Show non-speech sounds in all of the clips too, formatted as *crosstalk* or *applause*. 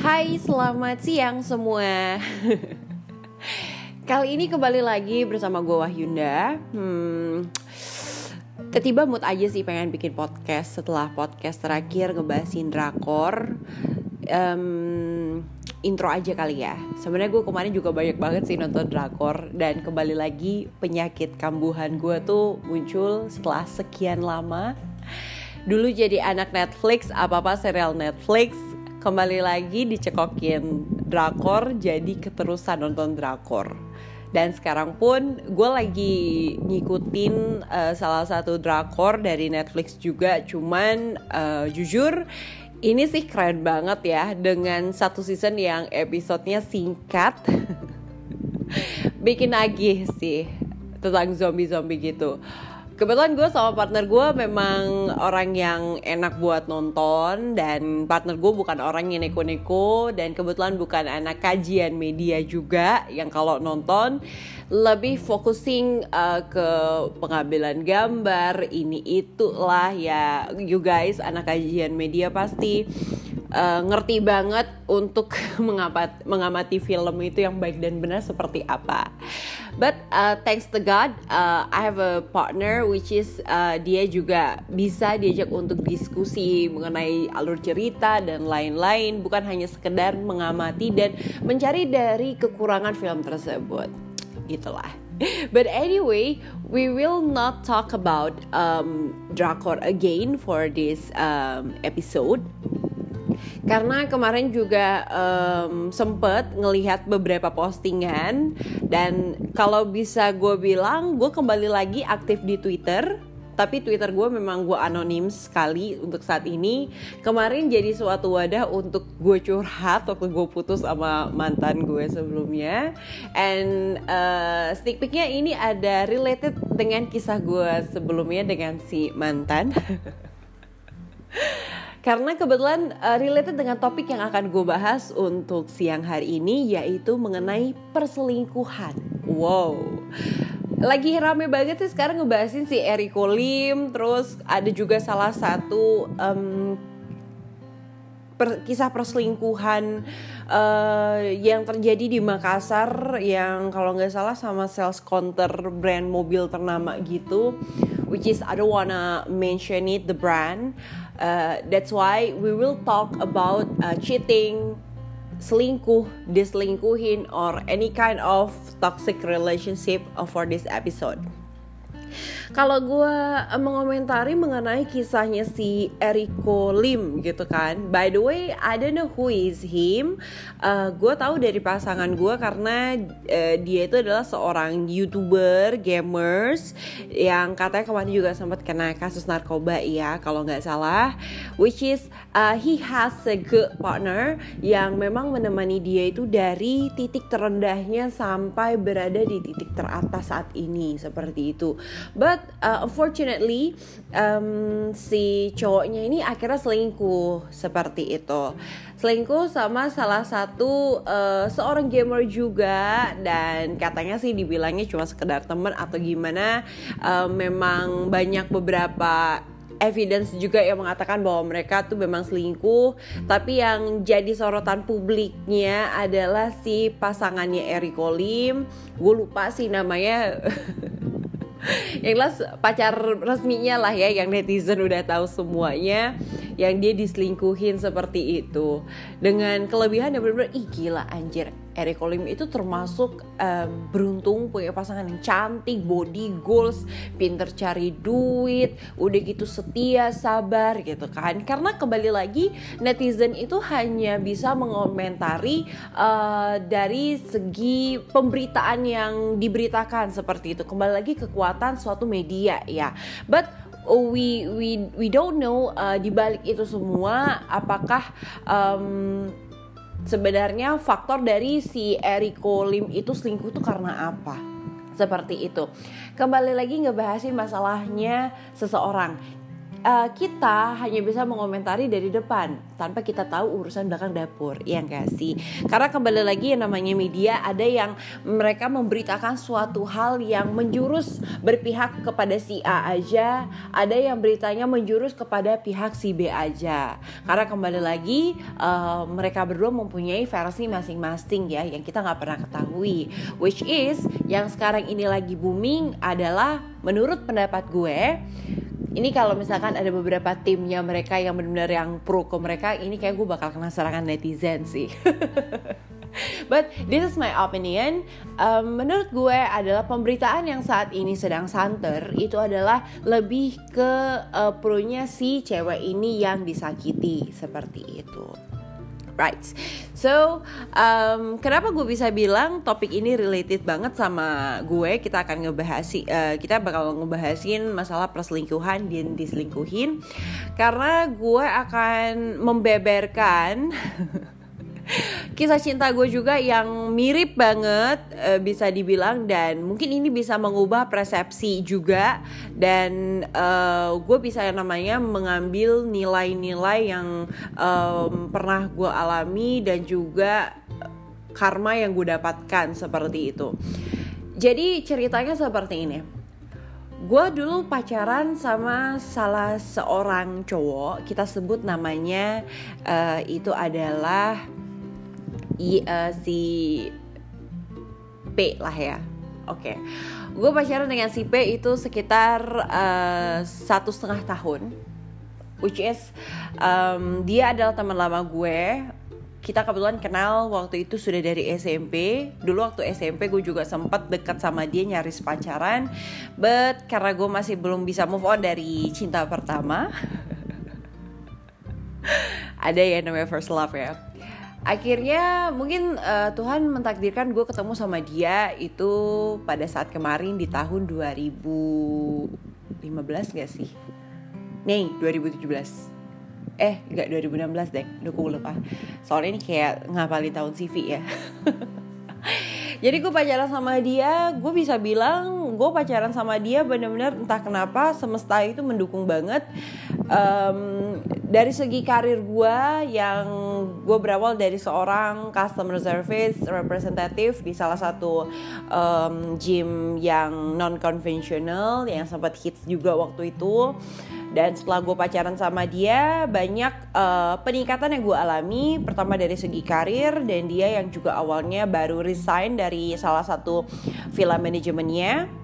Hai, selamat siang semua. *laughs* Kali ini kembali lagi bersama gue Wahyunda. Hmm, tiba mood aja sih pengen bikin podcast setelah podcast terakhir ngebahasin drakor. Um, intro aja kali ya. Sebenarnya gue kemarin juga banyak banget sih nonton drakor dan kembali lagi penyakit kambuhan gue tuh muncul setelah sekian lama. Dulu jadi anak Netflix, apa-apa serial Netflix, kembali lagi dicekokin drakor jadi keterusan nonton drakor. Dan sekarang pun gue lagi ngikutin uh, salah satu drakor dari Netflix juga. Cuman uh, jujur ini sih keren banget ya dengan satu season yang episodenya singkat. *laughs* Bikin nagih sih tentang zombie-zombie gitu kebetulan gue sama partner gue memang orang yang enak buat nonton dan partner gue bukan orang yang neko-neko dan kebetulan bukan anak kajian media juga yang kalau nonton lebih focusing uh, ke pengambilan gambar ini itulah ya. You guys anak kajian media pasti uh, ngerti banget untuk *laughs* mengamat, mengamati film itu yang baik dan benar seperti apa. But uh, thanks to God, uh, I have a partner which is uh, dia juga bisa diajak untuk diskusi mengenai alur cerita dan lain-lain, bukan hanya sekedar mengamati dan mencari dari kekurangan film tersebut. Itulah. *laughs* But anyway, we will not talk about um, Drakor again for this um, episode karena kemarin juga um, sempet ngelihat beberapa postingan dan kalau bisa gue bilang gue kembali lagi aktif di Twitter tapi Twitter gue memang gue anonim sekali untuk saat ini. Kemarin jadi suatu wadah untuk gue curhat waktu gue putus sama mantan gue sebelumnya. And uh, sneak peeknya ini ada related dengan kisah gue sebelumnya dengan si mantan. *laughs* Karena kebetulan uh, related dengan topik yang akan gue bahas untuk siang hari ini yaitu mengenai perselingkuhan. Wow. Lagi rame banget sih sekarang ngebahasin si Eriko Lim, terus ada juga salah satu um, per, kisah perselingkuhan uh, yang terjadi di Makassar yang kalau nggak salah sama sales counter brand mobil ternama gitu, which is I don't wanna mention it the brand. Uh, that's why we will talk about uh, cheating, selingkuh, diselingkuhin, or any kind of toxic relationship for this episode. Kalau gue uh, mengomentari mengenai kisahnya si Eriko Lim gitu kan. By the way, I don't know who is him. Uh, Gue tahu dari pasangan gue karena uh, dia itu adalah seorang youtuber, gamers Yang katanya kemarin juga sempat kena kasus narkoba ya kalau nggak salah. Which is uh, he has a good partner yang memang menemani dia itu dari titik terendahnya sampai berada di titik teratas saat ini seperti itu But uh, unfortunately um, si cowoknya ini akhirnya selingkuh seperti itu. Selingkuh sama salah satu uh, seorang gamer juga dan katanya sih dibilangnya cuma sekedar temen atau gimana. Uh, memang banyak beberapa evidence juga yang mengatakan bahwa mereka tuh memang selingkuh. Tapi yang jadi sorotan publiknya adalah si pasangannya Eriko Lim gue lupa sih namanya *laughs* yang jelas pacar resminya lah ya yang netizen udah tahu semuanya yang dia diselingkuhin seperti itu. Dengan kelebihan yang benar-benar ih gila anjir Eric Olim itu termasuk um, beruntung punya pasangan yang cantik, body goals, pinter cari duit, udah gitu setia, sabar gitu kan. Karena kembali lagi netizen itu hanya bisa mengomentari uh, dari segi pemberitaan yang diberitakan seperti itu. Kembali lagi kekuatan suatu media ya. But we we we don't know uh, di balik itu semua apakah um, sebenarnya faktor dari si Eriko Lim itu selingkuh tuh karena apa? Seperti itu. Kembali lagi ngebahasin masalahnya seseorang. Uh, kita hanya bisa mengomentari dari depan tanpa kita tahu urusan belakang dapur ya enggak sih? Karena kembali lagi yang namanya media ada yang mereka memberitakan suatu hal yang menjurus berpihak kepada si A aja ada yang beritanya menjurus kepada pihak si B aja. Karena kembali lagi uh, mereka berdua mempunyai versi masing-masing ya yang kita nggak pernah ketahui. Which is yang sekarang ini lagi booming adalah menurut pendapat gue ini kalau misalkan ada beberapa timnya mereka yang benar-benar yang pro ke mereka ini kayak gue bakal kena serangan netizen sih *laughs* But this is my opinion. Um, menurut gue adalah pemberitaan yang saat ini sedang santer itu adalah lebih ke uh, pro-nya si cewek ini yang disakiti seperti itu. Right. So, um, kenapa gue bisa bilang topik ini related banget sama gue? Kita akan ngebahas, uh, kita bakal ngebahasin masalah perselingkuhan dan diselingkuhin, karena gue akan membeberkan *laughs* kisah cinta gue juga yang mirip banget uh, bisa dibilang dan mungkin ini bisa mengubah persepsi juga dan uh, gue bisa namanya mengambil nilai-nilai yang um, pernah gue alami dan juga karma yang gue dapatkan seperti itu. Jadi ceritanya seperti ini. Gue dulu pacaran sama salah seorang cowok, kita sebut namanya uh, itu adalah I, uh, si P lah ya. Oke, okay. gue pacaran dengan si P itu sekitar uh, satu setengah tahun, which is um, dia adalah teman lama gue. Kita kebetulan kenal waktu itu sudah dari SMP. Dulu waktu SMP gue juga sempat dekat sama dia nyaris pacaran, but karena gue masih belum bisa move on dari cinta pertama. *laughs* ada ya namanya first love ya akhirnya mungkin uh, Tuhan mentakdirkan gue ketemu sama dia itu pada saat kemarin di tahun 2015 gak sih? Nih 2017 Eh gak 2016 deh. Udah gue lupa. Soalnya ini kayak ngapalin tahun CV ya. *laughs* Jadi gue pacaran sama dia Gue bisa bilang Gue pacaran sama dia bener-bener entah kenapa Semesta itu mendukung banget. Um, dari segi karir gue yang gue berawal dari seorang customer service representative di salah satu um, gym yang non konvensional yang sempat hits juga waktu itu. Dan setelah gue pacaran sama dia banyak uh, peningkatan yang gue alami. Pertama dari segi karir dan dia yang juga awalnya baru resign dari salah satu film manajemennya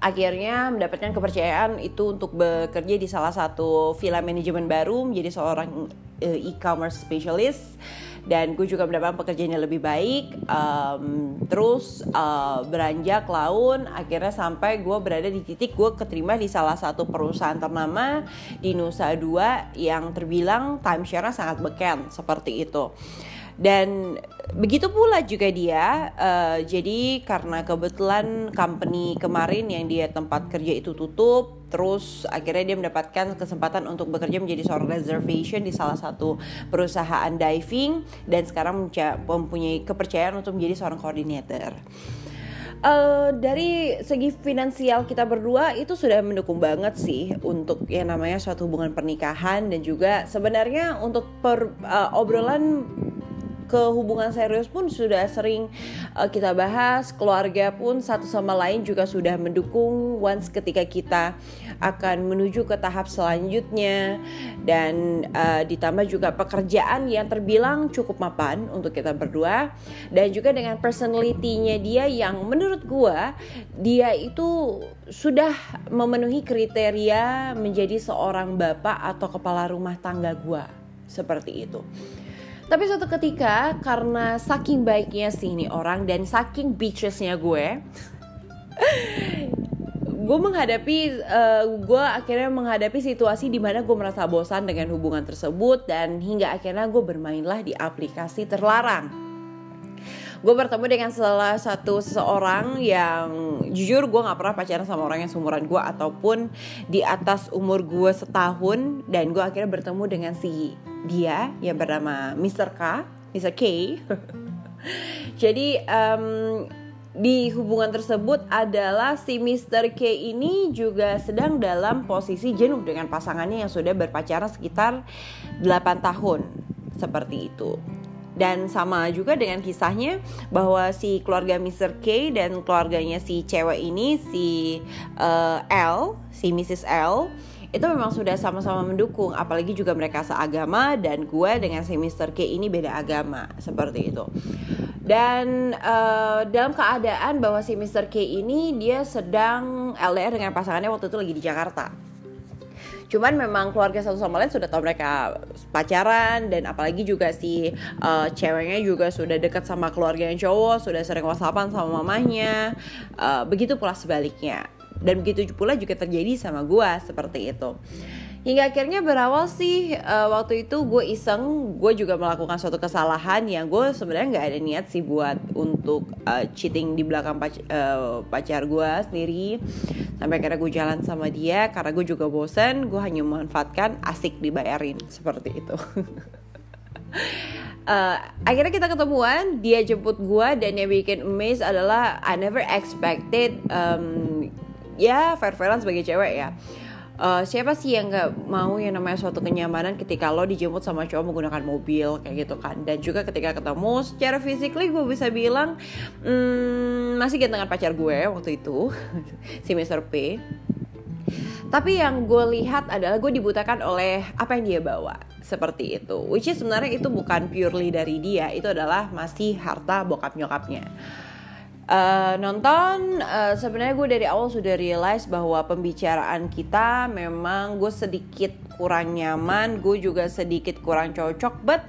akhirnya mendapatkan kepercayaan itu untuk bekerja di salah satu film manajemen baru menjadi seorang uh, e-commerce specialist. Dan gue juga mendapatkan pekerjaan lebih baik. Um, terus uh, beranjak laun akhirnya sampai gue berada di titik gue keterima di salah satu perusahaan ternama di Nusa Dua yang terbilang timeshare-nya sangat beken seperti itu dan begitu pula juga dia uh, jadi karena kebetulan company kemarin yang dia tempat kerja itu tutup terus akhirnya dia mendapatkan kesempatan untuk bekerja menjadi seorang reservation di salah satu perusahaan diving dan sekarang mempunyai kepercayaan untuk menjadi seorang koordinator. Uh, dari segi finansial kita berdua itu sudah mendukung banget sih untuk yang namanya suatu hubungan pernikahan dan juga sebenarnya untuk per, uh, obrolan ke hubungan serius pun sudah sering uh, kita bahas. Keluarga pun satu sama lain juga sudah mendukung once ketika kita akan menuju ke tahap selanjutnya. Dan uh, ditambah juga pekerjaan yang terbilang cukup mapan untuk kita berdua. Dan juga dengan personality-nya dia yang menurut gua dia itu sudah memenuhi kriteria menjadi seorang bapak atau kepala rumah tangga gua. Seperti itu. Tapi suatu ketika karena saking baiknya sih ini orang dan saking bitchesnya gue, *laughs* gue menghadapi uh, gue akhirnya menghadapi situasi di mana gue merasa bosan dengan hubungan tersebut dan hingga akhirnya gue bermainlah di aplikasi terlarang gue bertemu dengan salah satu seseorang yang jujur gue nggak pernah pacaran sama orang yang seumuran gue ataupun di atas umur gue setahun dan gue akhirnya bertemu dengan si dia yang bernama Mr. K, Mr. K. *laughs* Jadi um, di hubungan tersebut adalah si Mr. K ini juga sedang dalam posisi jenuh dengan pasangannya yang sudah berpacaran sekitar 8 tahun seperti itu. Dan sama juga dengan kisahnya bahwa si keluarga Mr. K dan keluarganya si cewek ini si uh, L, si Mrs. L itu memang sudah sama-sama mendukung apalagi juga mereka seagama dan gue dengan si Mr. K ini beda agama seperti itu dan uh, dalam keadaan bahwa si Mr. K ini dia sedang LDR dengan pasangannya waktu itu lagi di Jakarta cuman memang keluarga satu sama lain sudah tahu mereka pacaran dan apalagi juga si uh, ceweknya juga sudah dekat sama keluarga yang cowok sudah sering whatsappan sama mamanya uh, begitu pula sebaliknya. Dan begitu pula juga terjadi sama gue seperti itu hingga akhirnya berawal sih uh, waktu itu gue iseng gue juga melakukan suatu kesalahan yang gue sebenarnya nggak ada niat sih buat untuk uh, cheating di belakang pac uh, pacar gue sendiri. Sampai akhirnya gue jalan sama dia karena gue juga bosen gue hanya memanfaatkan asik dibayarin seperti itu. Uh, *laughs* akhirnya kita ketemuan dia jemput gue dan yang bikin amazed adalah I never expected um, ya fair sebagai cewek ya uh, siapa sih yang nggak mau yang namanya suatu kenyamanan ketika lo dijemput sama cowok menggunakan mobil kayak gitu kan. Dan juga ketika ketemu secara physically gue bisa bilang hmm, masih gantengan pacar gue waktu itu *laughs* si Mr. P. Tapi yang gue lihat adalah gue dibutakan oleh apa yang dia bawa seperti itu. Which is sebenarnya itu bukan purely dari dia itu adalah masih harta bokap nyokapnya Uh, nonton uh, sebenarnya gue dari awal sudah realize bahwa pembicaraan kita memang gue sedikit kurang nyaman gue juga sedikit kurang cocok. But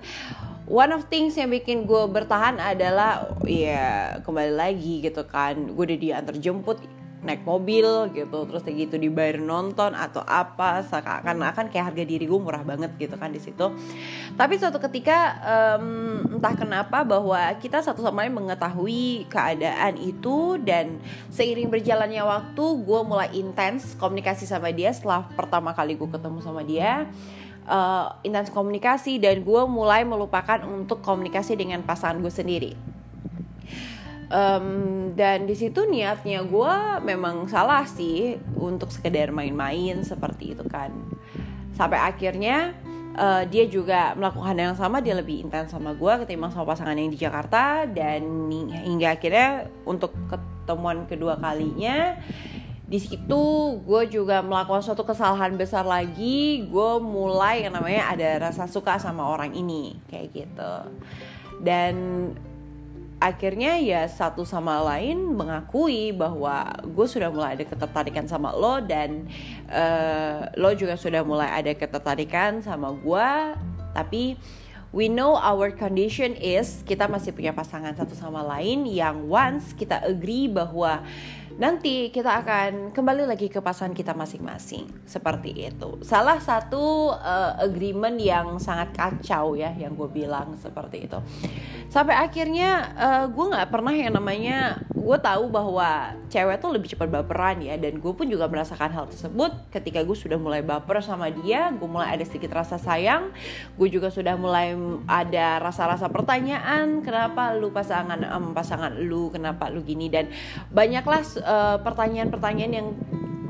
one of things yang bikin gue bertahan adalah ya kembali lagi gitu kan gue udah diantar jemput naik mobil gitu terus kayak gitu dibayar nonton atau apa seakan-akan kayak harga diri gue murah banget gitu kan di situ. Tapi suatu ketika um, entah kenapa bahwa kita satu sama lain mengetahui keadaan itu dan seiring berjalannya waktu gue mulai intens komunikasi sama dia setelah pertama kali gue ketemu sama dia. Uh, intens komunikasi dan gue mulai melupakan untuk komunikasi dengan pasangan gue sendiri um, dan di situ niatnya gue memang salah sih untuk sekedar main-main seperti itu kan. Sampai akhirnya uh, dia juga melakukan yang sama dia lebih intens sama gue ketimbang sama pasangan yang di Jakarta. Dan hingga akhirnya untuk ketemuan kedua kalinya di situ gue juga melakukan suatu kesalahan besar lagi. Gue mulai yang namanya ada rasa suka sama orang ini kayak gitu. Dan akhirnya ya satu sama lain mengakui bahwa gue sudah mulai ada ketertarikan sama lo dan uh, lo juga sudah mulai ada ketertarikan sama gue tapi we know our condition is kita masih punya pasangan satu sama lain yang once kita agree bahwa nanti kita akan kembali lagi ke pasangan kita masing-masing. Seperti itu. Salah satu uh, agreement yang sangat kacau ya yang gue bilang seperti itu. Sampai akhirnya uh, gue nggak pernah yang namanya gue tahu bahwa cewek tuh lebih cepat baperan ya. Dan gue pun juga merasakan hal tersebut. Ketika gue sudah mulai baper sama dia gue mulai ada sedikit rasa sayang. Gue juga sudah mulai ada rasa-rasa pertanyaan kenapa lu pasangan um, pasangan lu kenapa lu gini dan banyaklah Eh, pertanyaan-pertanyaan uh, yang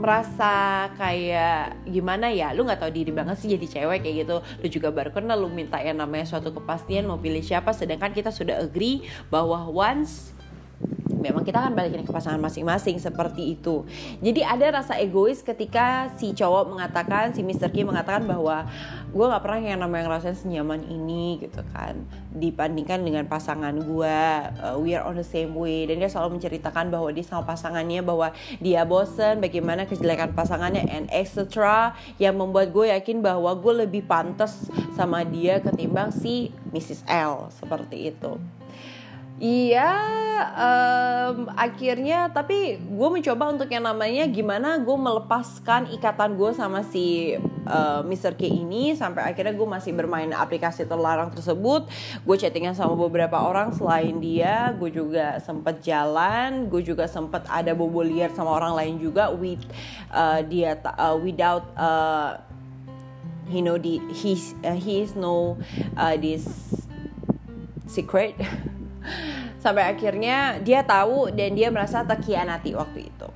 merasa kayak gimana ya? Lu nggak tahu diri banget sih jadi cewek kayak gitu. Lu juga baru kenal lu minta yang namanya suatu kepastian mau pilih siapa. Sedangkan kita sudah agree bahwa once memang kita akan balikin ke pasangan masing-masing seperti itu. Jadi ada rasa egois ketika si cowok mengatakan, si Mr. Kim mengatakan bahwa gue nggak pernah yang namanya ngerasain senyaman ini gitu kan, dibandingkan dengan pasangan gue, uh, we are on the same way. Dan dia selalu menceritakan bahwa dia sama pasangannya bahwa dia bosen, bagaimana kejelekan pasangannya and etc. Yang membuat gue yakin bahwa gue lebih pantas sama dia ketimbang si Mrs. L seperti itu. Iya, um, akhirnya tapi gue mencoba untuk yang namanya gimana gue melepaskan ikatan gue sama si uh, Mr. K ini sampai akhirnya gue masih bermain aplikasi terlarang tersebut. Gue chattingan sama beberapa orang selain dia, gue juga sempet jalan, gue juga sempet ada bobo liar sama orang lain juga with uh, dia uh, without uh, he know the he's uh, he is no uh, this secret *laughs* sampai akhirnya dia tahu dan dia merasa terkianati waktu itu.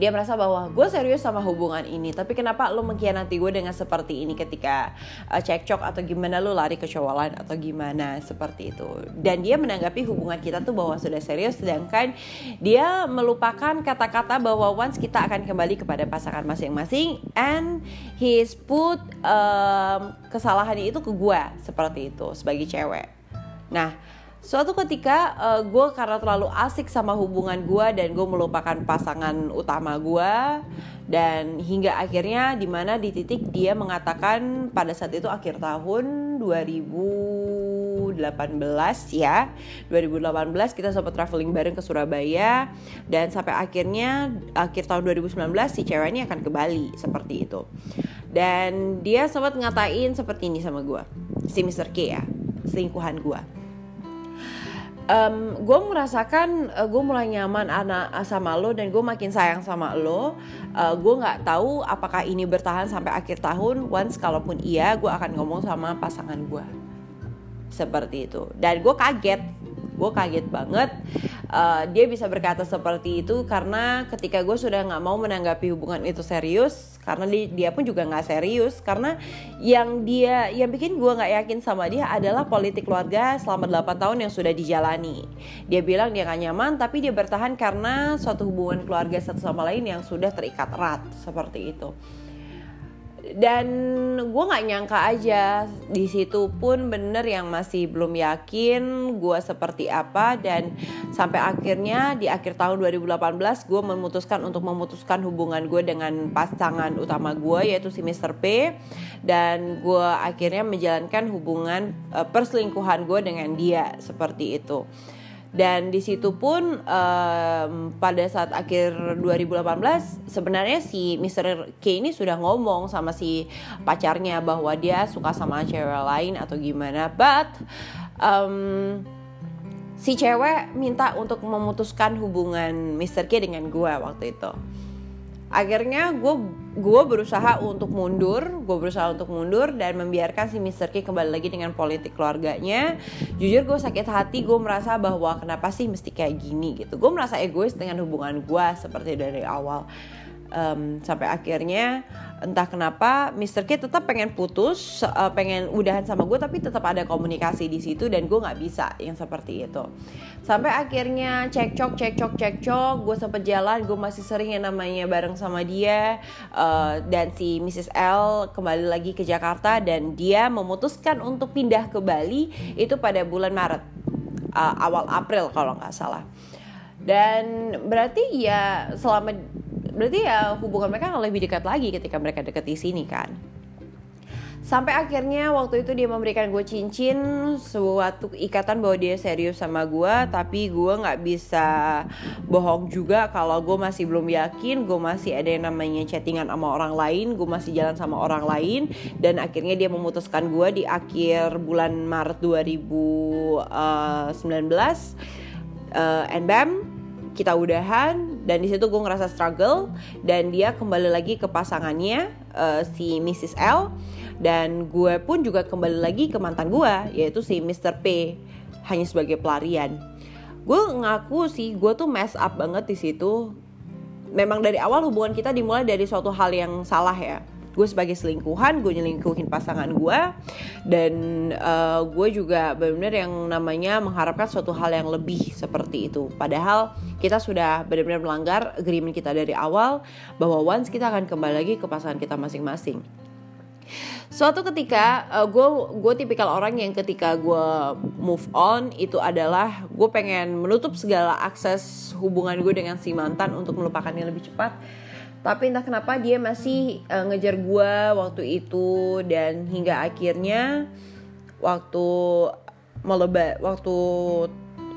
Dia merasa bahwa gue serius sama hubungan ini tapi kenapa lo mengkhianati gue dengan seperti ini ketika uh, cekcok atau gimana lo lari ke cowok lain atau gimana seperti itu. Dan dia menanggapi hubungan kita tuh bahwa sudah serius sedangkan dia melupakan kata-kata bahwa once kita akan kembali kepada pasangan masing-masing and he's put um, kesalahan itu ke gue seperti itu sebagai cewek. Nah Suatu ketika uh, gue karena terlalu asik sama hubungan gue dan gue melupakan pasangan utama gue dan hingga akhirnya di mana di titik dia mengatakan pada saat itu akhir tahun 2018 ya 2018 kita sempat traveling bareng ke Surabaya dan sampai akhirnya akhir tahun 2019 si cewek ini akan ke Bali seperti itu dan dia sempat ngatain seperti ini sama gue si Mr. K ya selingkuhan gue um, gue merasakan uh, gue mulai nyaman anak sama lo dan gue makin sayang sama lo. Uh, gue nggak tahu apakah ini bertahan sampai akhir tahun. Once kalaupun iya gue akan ngomong sama pasangan gue seperti itu. Dan gue kaget gue kaget banget. Uh, dia bisa berkata seperti itu karena ketika gue sudah nggak mau menanggapi hubungan itu serius karena dia, pun juga nggak serius karena yang dia yang bikin gue nggak yakin sama dia adalah politik keluarga selama 8 tahun yang sudah dijalani. Dia bilang dia gak nyaman tapi dia bertahan karena suatu hubungan keluarga satu sama lain yang sudah terikat erat seperti itu dan gue nggak nyangka aja di situ pun bener yang masih belum yakin gue seperti apa dan sampai akhirnya di akhir tahun 2018 gue memutuskan untuk memutuskan hubungan gue dengan pasangan utama gue yaitu si Mr. P dan gue akhirnya menjalankan hubungan uh, perselingkuhan gue dengan dia seperti itu dan di situ pun um, pada saat akhir 2018 sebenarnya si Mr. K ini sudah ngomong sama si pacarnya bahwa dia suka sama cewek lain atau gimana but um, si cewek minta untuk memutuskan hubungan Mr. K dengan gue waktu itu akhirnya gue gue berusaha untuk mundur gue berusaha untuk mundur dan membiarkan si Mr. K kembali lagi dengan politik keluarganya jujur gue sakit hati gue merasa bahwa kenapa sih mesti kayak gini gitu gue merasa egois dengan hubungan gue seperti dari awal um, sampai akhirnya entah kenapa Mr. K tetap pengen putus uh, pengen udahan sama gue tapi tetap ada komunikasi di situ dan gue nggak bisa yang seperti itu sampai akhirnya cekcok cekcok cekcok gue sempet jalan gue masih sering yang namanya bareng sama dia uh, dan si Mrs. L kembali lagi ke Jakarta dan dia memutuskan untuk pindah ke Bali itu pada bulan Maret uh, awal April kalau nggak salah dan berarti ya selama berarti ya hubungan mereka lebih dekat lagi ketika mereka dekat di sini kan? Sampai akhirnya waktu itu dia memberikan gue cincin suatu ikatan bahwa dia serius sama gue tapi gue nggak bisa bohong juga kalau gue masih belum yakin gue masih ada yang namanya chattingan sama orang lain gue masih jalan sama orang lain dan akhirnya dia memutuskan gue di akhir bulan Maret 2019 uh, and bam kita udahan dan di situ gue ngerasa struggle dan dia kembali lagi ke pasangannya uh, si Mrs. L dan gue pun juga kembali lagi ke mantan gue yaitu si Mr. P hanya sebagai pelarian gue ngaku sih gue tuh mess up banget di situ memang dari awal hubungan kita dimulai dari suatu hal yang salah ya gue sebagai selingkuhan gue nyelingkuhin pasangan gue dan uh, gue juga benar-benar yang namanya mengharapkan suatu hal yang lebih seperti itu. Padahal kita sudah benar-benar melanggar agreement kita dari awal bahwa once kita akan kembali lagi ke pasangan kita masing-masing. Suatu ketika gue uh, gue tipikal orang yang ketika gue move on itu adalah gue pengen menutup segala akses hubungan gue dengan si mantan untuk melupakannya lebih cepat tapi entah kenapa dia masih uh, ngejar gue waktu itu. Dan hingga akhirnya waktu mau leba waktu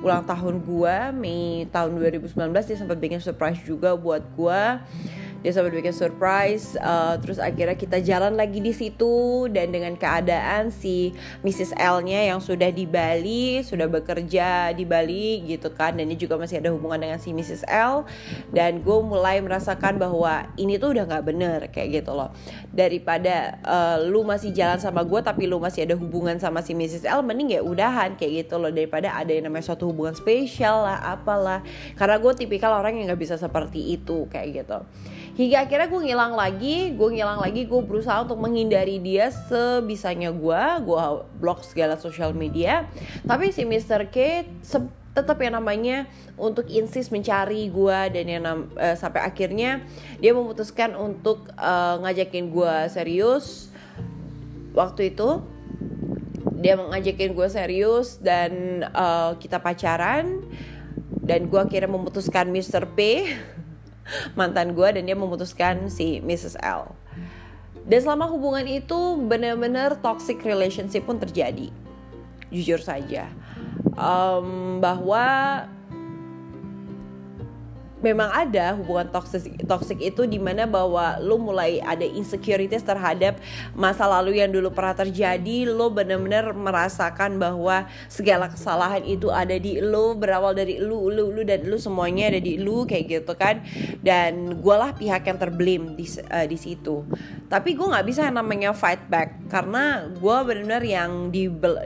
ulang tahun gue Mei tahun 2019 dia sempat bikin surprise juga buat gue dia sempat bikin surprise uh, terus akhirnya kita jalan lagi di situ. Dan dengan keadaan si Mrs L-nya yang sudah di Bali sudah bekerja di Bali gitu kan. Dan ini juga masih ada hubungan dengan si Mrs L. Dan gue mulai merasakan bahwa ini tuh udah nggak bener kayak gitu loh. Daripada uh, lu masih jalan sama gue tapi lu masih ada hubungan sama si Mrs L mending ya udahan kayak gitu loh. Daripada ada yang namanya suatu hubungan spesial lah apalah. Karena gue tipikal orang yang nggak bisa seperti itu kayak gitu hingga akhirnya gue ngilang lagi gue ngilang lagi gue berusaha untuk menghindari dia sebisanya gue gue blok segala sosial media tapi si Mr. K tetap yang namanya untuk insist mencari gue dan yang uh, sampai akhirnya dia memutuskan untuk uh, ngajakin gue serius waktu itu dia mengajakin gue serius dan uh, kita pacaran dan gue akhirnya memutuskan Mr. P *laughs* mantan gue dan dia memutuskan si Mrs. L. Dan selama hubungan itu benar-benar toxic relationship pun terjadi, jujur saja, um, bahwa memang ada hubungan toxic toxic itu di mana bahwa lo mulai ada insecurities terhadap masa lalu yang dulu pernah terjadi lo benar-benar merasakan bahwa segala kesalahan itu ada di lo berawal dari lo lo lo dan lo semuanya ada di lo kayak gitu kan. Dan gue lah pihak yang terblame di uh, di situ. Tapi gue nggak bisa yang namanya fight back karena gue benar-benar yang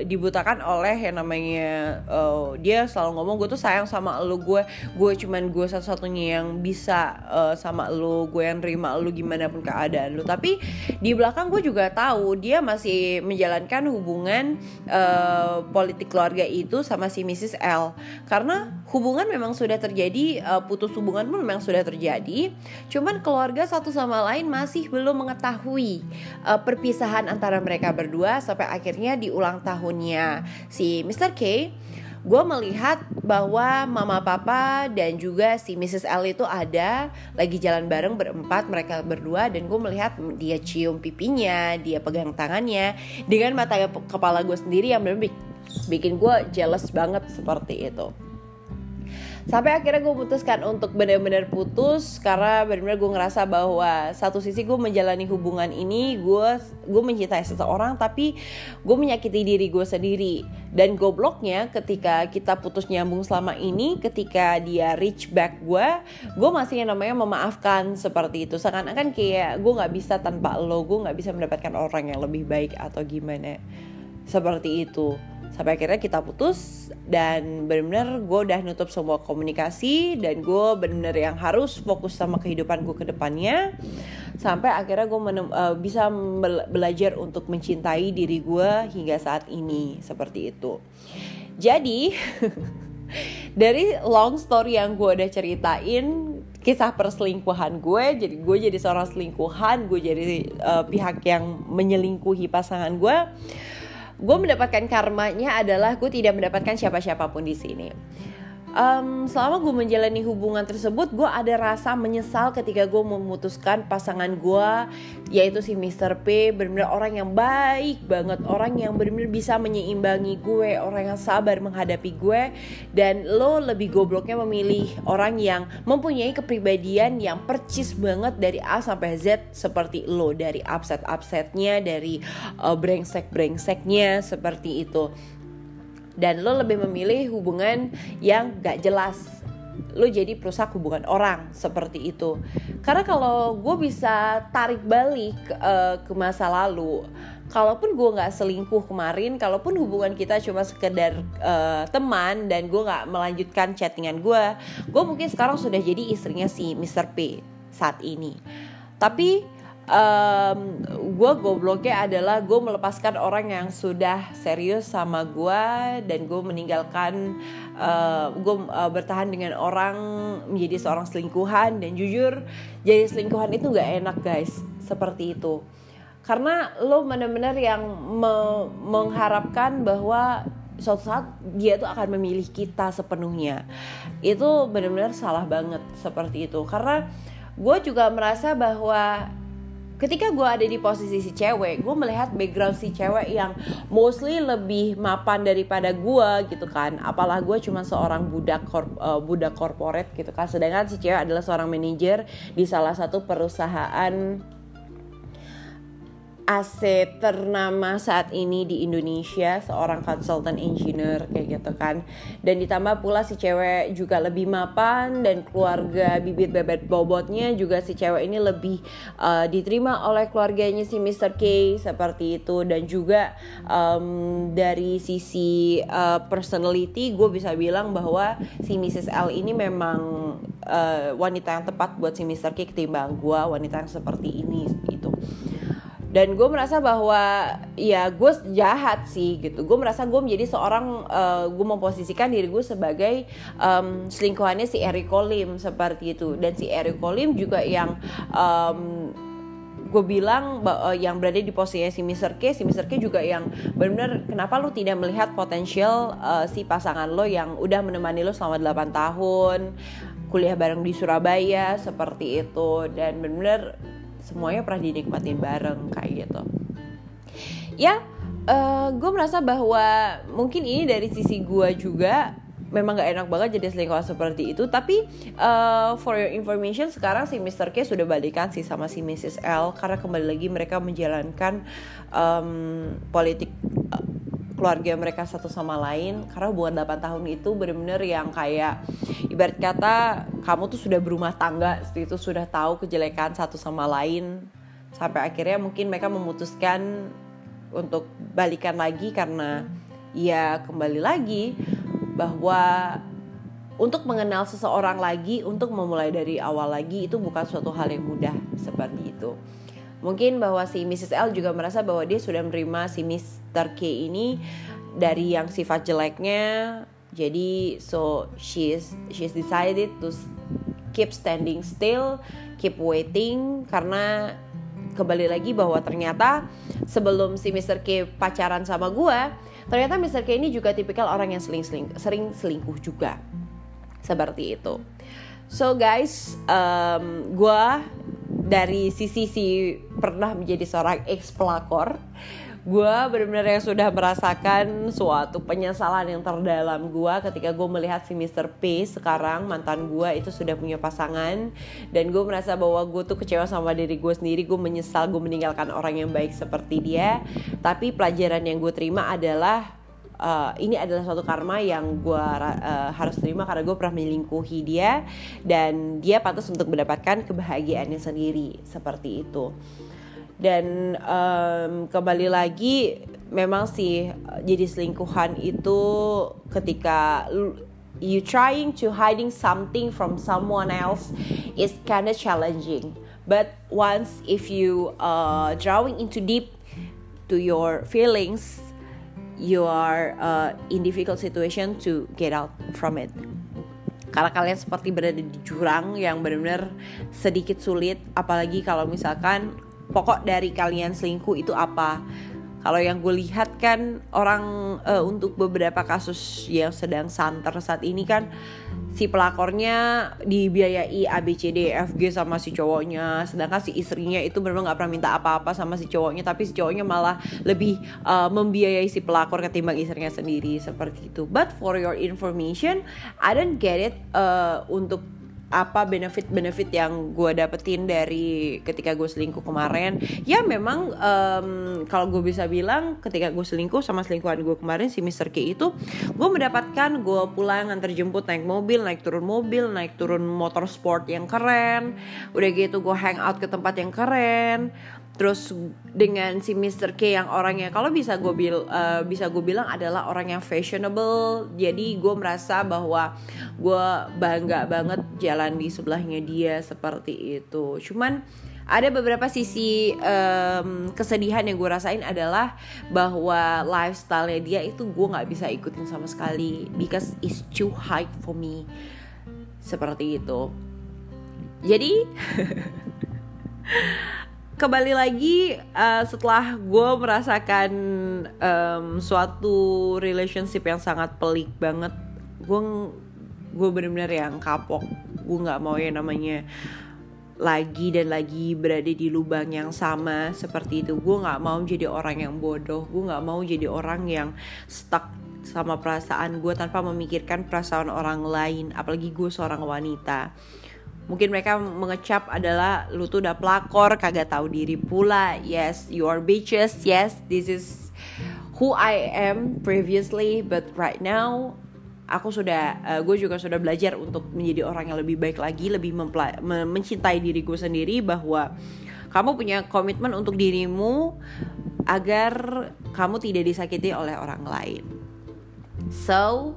dibutakan oleh yang namanya uh, dia selalu ngomong gue tuh sayang sama lo gue gue cuman gue satu-satu satu-satunya yang bisa uh, sama lu gue yang terima lu gimana pun keadaan lu. Tapi di belakang gue juga tahu dia masih menjalankan hubungan uh, politik keluarga itu sama si Mrs L. Karena hubungan memang sudah terjadi uh, putus hubungan pun memang sudah terjadi. Cuman keluarga satu sama lain masih belum mengetahui uh, perpisahan antara mereka berdua sampai akhirnya di ulang tahunnya si Mr. K gue melihat bahwa mama papa dan juga si Mrs. L itu ada lagi jalan bareng berempat mereka berdua dan gue melihat dia cium pipinya dia pegang tangannya dengan mata kepala gue sendiri yang benar bikin gue jealous banget seperti itu sampai akhirnya gue putuskan untuk benar-benar putus karena benar-benar gue ngerasa bahwa satu sisi gue menjalani hubungan ini gue gue mencintai seseorang tapi gue menyakiti diri gue sendiri. Dan gobloknya ketika kita putus nyambung selama ini ketika dia reach back gue gue masih yang namanya memaafkan seperti itu. Seakan-akan kayak gue nggak bisa tanpa lo gue nggak bisa mendapatkan orang yang lebih baik atau gimana seperti itu. Sampai akhirnya kita putus dan benar-benar gue udah nutup semua komunikasi dan gue benar-benar yang harus fokus sama kehidupan gue ke depannya. Sampai akhirnya gue uh, bisa belajar untuk mencintai diri gue hingga saat ini. Seperti itu. Jadi *laughs* dari long story yang gue udah ceritain kisah perselingkuhan gue jadi gue jadi seorang selingkuhan gue jadi uh, pihak yang menyelingkuhi pasangan gue gue mendapatkan karmanya adalah gue tidak mendapatkan siapa-siapapun di sini um, selama gue menjalani hubungan tersebut gue ada rasa menyesal ketika gue memutuskan pasangan gue yaitu si Mr. P benar-benar orang yang baik banget orang yang benar-benar bisa menyeimbangi gue orang yang sabar menghadapi gue dan lo lebih gobloknya memilih orang yang mempunyai kepribadian yang percis banget dari A sampai Z seperti lo dari upset upsetnya dari uh, brengsek brengseknya seperti itu dan lo lebih memilih hubungan yang gak jelas lo jadi perusak hubungan orang seperti itu karena kalau gue bisa tarik balik uh, ke masa lalu kalaupun gue nggak selingkuh kemarin kalaupun hubungan kita cuma sekedar uh, teman dan gue nggak melanjutkan chattingan gue gue mungkin sekarang sudah jadi istrinya si Mr. P saat ini tapi um, gue gobloknya adalah gue melepaskan orang yang sudah serius sama gue dan gue meninggalkan uh, gue uh, bertahan dengan orang menjadi seorang selingkuhan dan jujur jadi selingkuhan itu nggak enak guys. Seperti itu. Karena lo benar-benar yang me mengharapkan bahwa suatu saat dia tuh akan memilih kita sepenuhnya. Itu benar-benar salah banget seperti itu. Karena gue juga merasa bahwa ketika gue ada di posisi si cewek gue melihat background si cewek yang mostly lebih mapan daripada gue gitu kan. Apalah gue cuma seorang budak korp, uh, budak corporate gitu kan. Sedangkan si cewek adalah seorang manajer di salah satu perusahaan AC ternama saat ini di Indonesia seorang konsultan engineer kayak gitu kan dan ditambah pula si cewek juga lebih mapan dan keluarga bibit bebet bobotnya juga si cewek ini lebih uh, diterima oleh keluarganya si Mr. K seperti itu dan juga um, dari sisi uh, personality gue bisa bilang bahwa si Mrs. L ini memang uh, wanita yang tepat buat si Mr. K ketimbang gue wanita yang seperti ini itu dan gue merasa bahwa ya gue jahat sih gitu gue merasa gue menjadi seorang uh, gue memposisikan diri gue sebagai um, selingkuhannya si Eric Colim seperti itu dan si Eric Colim juga yang um, gue bilang uh, yang berada di posisi si Mr. K, si Mr. K juga yang benar-benar kenapa lo tidak melihat potensial uh, si pasangan lo yang udah menemani lo selama 8 tahun kuliah bareng di Surabaya seperti itu dan benar-benar semuanya pernah dinikmatin bareng kayak gitu ya uh, gue merasa bahwa mungkin ini dari sisi gue juga memang gak enak banget jadi selingkuhan seperti itu tapi uh, for your information sekarang si Mr. K sudah balikan sih sama si Mrs. L karena kembali lagi mereka menjalankan um, politik uh, keluarga mereka satu sama lain karena hubungan 8 tahun itu bener-bener yang kayak ibarat kata kamu tuh sudah berumah tangga itu sudah tahu kejelekan satu sama lain sampai akhirnya mungkin mereka memutuskan untuk balikan lagi karena ya kembali lagi bahwa untuk mengenal seseorang lagi, untuk memulai dari awal lagi itu bukan suatu hal yang mudah seperti itu. Mungkin bahwa si Mrs. L juga merasa bahwa dia sudah menerima si Mr. K ini dari yang sifat jeleknya. Jadi so she's she's decided to keep standing still, keep waiting karena kembali lagi bahwa ternyata sebelum si Mr. K pacaran sama gue, ternyata Mr. K ini juga tipikal orang yang sering seling, sering selingkuh juga. Seperti itu. So guys, um, gue dari sisi si pernah menjadi seorang ex pelakor gue benar-benar yang sudah merasakan suatu penyesalan yang terdalam gue ketika gue melihat si Mr. P sekarang mantan gue itu sudah punya pasangan dan gue merasa bahwa gue tuh kecewa sama diri gue sendiri gue menyesal gue meninggalkan orang yang baik seperti dia tapi pelajaran yang gue terima adalah uh, ini adalah suatu karma yang gue uh, harus terima karena gue pernah melingkuhi dia dan dia pantas untuk mendapatkan kebahagiaannya sendiri seperti itu. Dan um, kembali lagi memang sih jadi selingkuhan itu ketika you trying to hiding something from someone else is kinda challenging. But once if you uh, drawing into deep to your feelings you are uh, in difficult situation to get out from it. Karena kalian seperti berada di jurang yang benar-benar sedikit sulit apalagi kalau misalkan pokok dari kalian selingkuh itu apa kalau yang gue lihat kan orang uh, untuk beberapa kasus yang sedang santer saat ini kan si pelakornya dibiayai ABCD FG sama si cowoknya. Sedangkan si istrinya itu memang nggak pernah minta apa-apa sama si cowoknya tapi si cowoknya malah lebih uh, membiayai si pelakor ketimbang istrinya sendiri seperti itu. But for your information I don't get it uh, untuk apa benefit-benefit yang gue dapetin dari ketika gue selingkuh kemarin ya memang um, kalau gue bisa bilang ketika gue selingkuh sama selingkuhan gue kemarin si Mr. K itu gue mendapatkan gue pulang antar jemput naik mobil naik turun mobil naik turun motor sport yang keren udah gitu gue hang out ke tempat yang keren terus dengan si Mr. K yang orangnya kalau bisa gue bil uh, bisa gue bilang adalah orang yang fashionable. Jadi gue merasa bahwa gue bangga banget jalan di sebelahnya dia seperti itu. Cuman ada beberapa sisi um, kesedihan yang gue rasain adalah bahwa lifestyle-nya dia itu gue nggak bisa ikutin sama sekali because it's too high for me. Seperti itu. Jadi *laughs* kembali lagi uh, setelah gue merasakan um, suatu relationship yang sangat pelik banget gue gue bener-bener yang kapok. Gue nggak mau ya namanya lagi dan lagi berada di lubang yang sama seperti itu. Gue nggak mau jadi orang yang bodoh. Gue nggak mau jadi orang yang stuck sama perasaan gue tanpa memikirkan perasaan orang lain. Apalagi gue seorang wanita mungkin mereka mengecap adalah lu tuh udah pelakor kagak tahu diri pula. Yes you are bitches. Yes this is who I am previously but right now aku sudah uh, gue juga sudah belajar untuk menjadi orang yang lebih baik lagi lebih mencintai diri gue sendiri bahwa kamu punya komitmen untuk dirimu agar kamu tidak disakiti oleh orang lain. So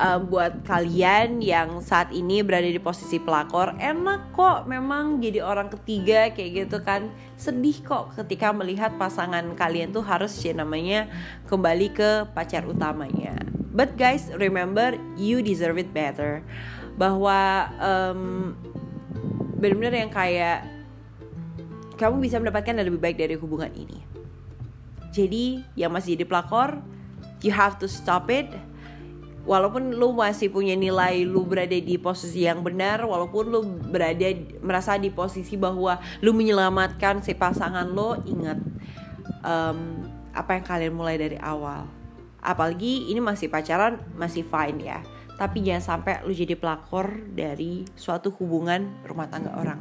um, buat kalian yang saat ini berada di posisi pelakor enak kok memang jadi orang ketiga kayak gitu kan sedih kok ketika melihat pasangan kalian tuh harus ya namanya kembali ke pacar utamanya But guys, remember you deserve it better. Bahwa um, benar-benar yang kayak kamu bisa mendapatkan yang lebih baik dari hubungan ini. Jadi yang masih jadi pelakor, you have to stop it. Walaupun lu masih punya nilai lu berada di posisi yang benar, walaupun lu berada merasa di posisi bahwa lu menyelamatkan si pasangan lo, ingat um, apa yang kalian mulai dari awal. Apalagi ini masih pacaran masih fine ya. Tapi jangan sampai lu jadi pelakor dari suatu hubungan rumah tangga orang.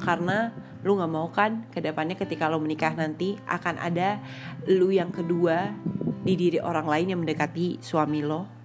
Karena lu nggak mau kan ke depannya ketika lo menikah nanti akan ada lu yang kedua di diri orang lain yang mendekati suami lo